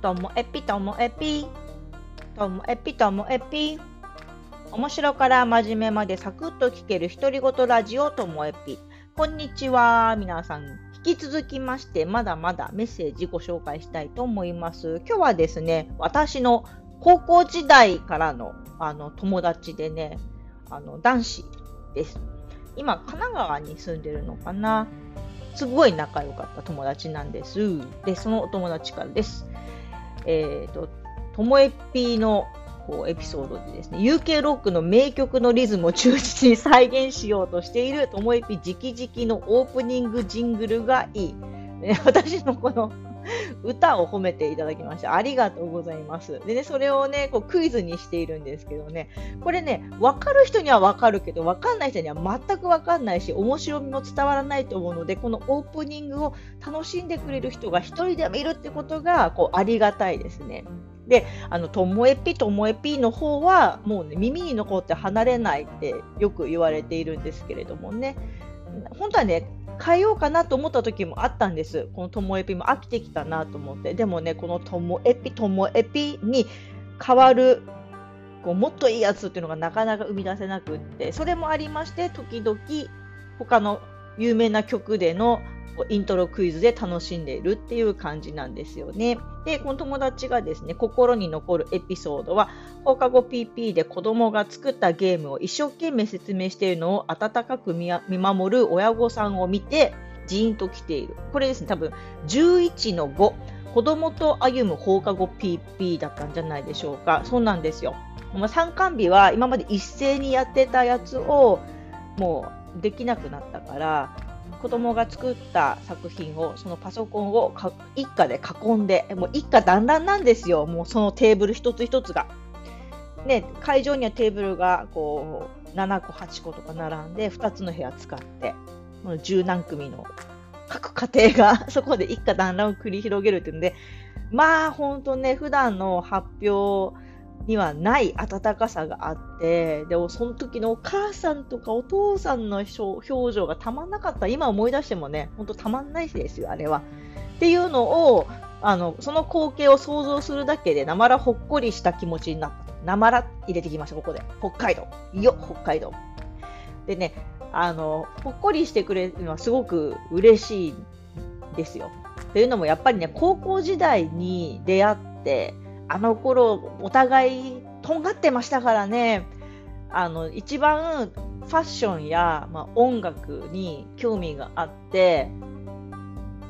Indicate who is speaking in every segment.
Speaker 1: ともえぴともえぴ。ともえぴともえぴ。面白から真面目までサクッと聞ける独り言ラジオともえぴ。こんにちは、皆さん。引き続きまして、まだまだメッセージご紹介したいと思います。今日はですね、私の高校時代からのあの友達でね、あの男子です。今、神奈川に住んでるのかな。すごい仲良かった友達なんです。で、そのお友達からです。えっ、ー、と、ともえぴのこうエピソードでですね、UK ロックの名曲のリズムを忠実に再現しようとしているともえぴ直々のオープニングジングルがいい。私のこの歌を褒めていただきました。ありがとうございます。でね、それをね、こうクイズにしているんですけどね、これね、分かる人には分かるけど、分かんない人には全く分かんないし、面白みも伝わらないと思うので、このオープニングを楽しんでくれる人が一人でもいるってことが、こう、ありがたいですね。で、あの、ともえぴともえぴの方は、もうね、耳に残って離れないってよく言われているんですけれどもね、本当はね、変えようかなと思った時もあったんです。このともえぴも飽きてきたなと思って。でもね、このともえぴ、ともえぴに変わる、こうもっといいやつっていうのがなかなか生み出せなくって、それもありまして、時々他の有名な曲でのイントロクイズで楽しんでいるっていう感じなんですよね。で、この友達がですね、心に残るエピソードは、放課後 PP で子供が作ったゲームを一生懸命説明しているのを温かく見守る親御さんを見て、ジーンと来ている。これですね、多分11の5。子供と歩む放課後 PP だったんじゃないでしょうか。そうなんですよ。参観日は今まで一斉にやってたやつをもうできなくなったから子供が作った作品をそのパソコンを一家で囲んでもう一家団らんなんですよもうそのテーブル一つ一つが。ね、会場にはテーブルがこう7個8個とか並んで2つの部屋使って十何組の各家庭が そこで一家団らんを繰り広げるっていうのでまあ本当ね普段の発表にはない温かさがあってでもその時のお母さんとかお父さんの表情がたまんなかった今思い出してもねほんとたまんないですよあれは。っていうのをあのその光景を想像するだけでなまらほっこりした気持ちになった。なまら入れてきましたここで北海道よ北海道。でねあのほっこりしてくれるのはすごく嬉しいんですよ。というのもやっぱりね高校時代に出会ってあの頃お互いとんがってましたからねあの一番ファッションや、まあ、音楽に興味があって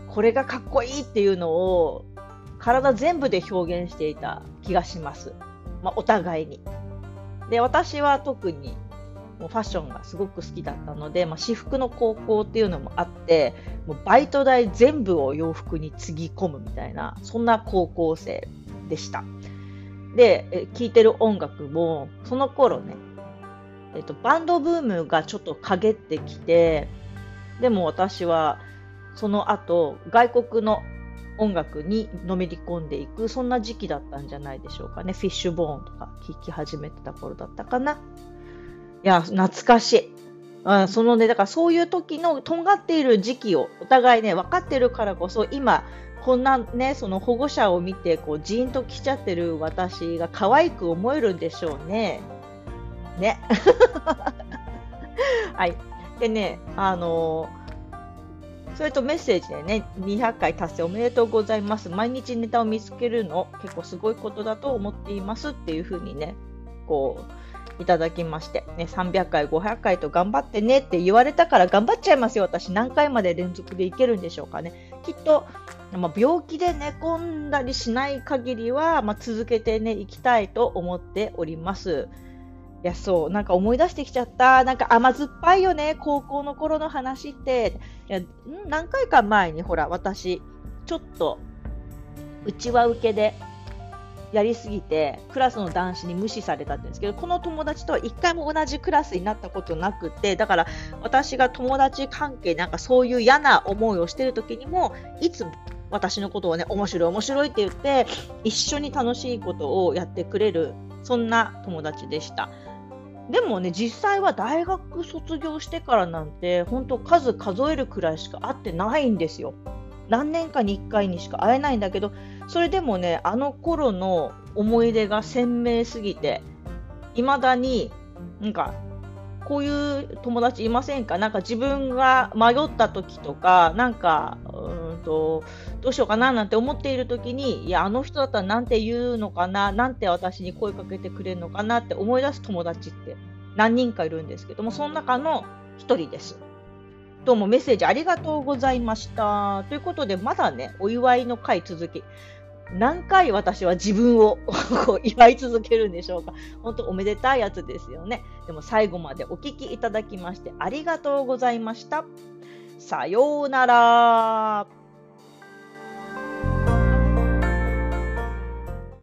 Speaker 1: これがかっこいいっていうのを体全部で表現していた気がします、まあ、お互いに。で私は特にもうファッションがすごく好きだったので、まあ、私服の高校っていうのもあってもうバイト代全部を洋服につぎ込むみたいなそんな高校生でした。で、聴いてる音楽も、その頃ね、えっと、バンドブームがちょっと陰ってきて、でも私は、その後、外国の音楽にのめり込んでいく、そんな時期だったんじゃないでしょうかね。フィッシュボーンとか聴き始めてた頃だったかな。いや、懐かしい。あそのね、だからそういう時のとんがっている時期をお互いね、分かってるからこそ、今、こんなね、その保護者を見て、こう、ジーンと来ちゃってる私が可愛く思えるんでしょうね。ね。はい。でね、あの、それとメッセージでね、200回達成おめでとうございます。毎日ネタを見つけるの結構すごいことだと思っていますっていうふうにね、こう、いただきまして、ね、300回、500回と頑張ってねって言われたから頑張っちゃいますよ、私。何回まで連続でいけるんでしょうかね。きっと、まあ、病気で寝込んだりしない限りは、まあ、続けてね、いきたいと思っております。いや、そう、なんか思い出してきちゃった。なんか甘酸っぱいよね、高校の頃の話って。いや何回か前に、ほら、私、ちょっと、うちは受けで、やりすぎてクラスの男子に無視されたんですけどこの友達とは一回も同じクラスになったことなくてだから私が友達関係なんかそういう嫌な思いをしてる時にもいつも私のことをね面白い面白いって言って一緒に楽しいことをやってくれるそんな友達でした。でもね、実際は大学卒業してからなんて、本当数数えるくらいしか会ってないんですよ。何年かに1回にしか会えないんだけど、それでもね、あの頃の思い出が鮮明すぎて、未だに、なんか、こういう友達いませんか？なんか自分が迷った時とか、なんか、うと、どうしようかななんて思っている時に、いや、あの人だったらなんて言うのかな、なんて私に声かけてくれるのかなって思い出す友達って何人かいるんですけども、その中の一人です。どうもメッセージありがとうございました。ということで、まだね、お祝いの回続き。何回私は自分を 祝い続けるんでしょうか。本当おめでたいやつですよね。でも最後までお聞きいただきましてありがとうございました。さようなら。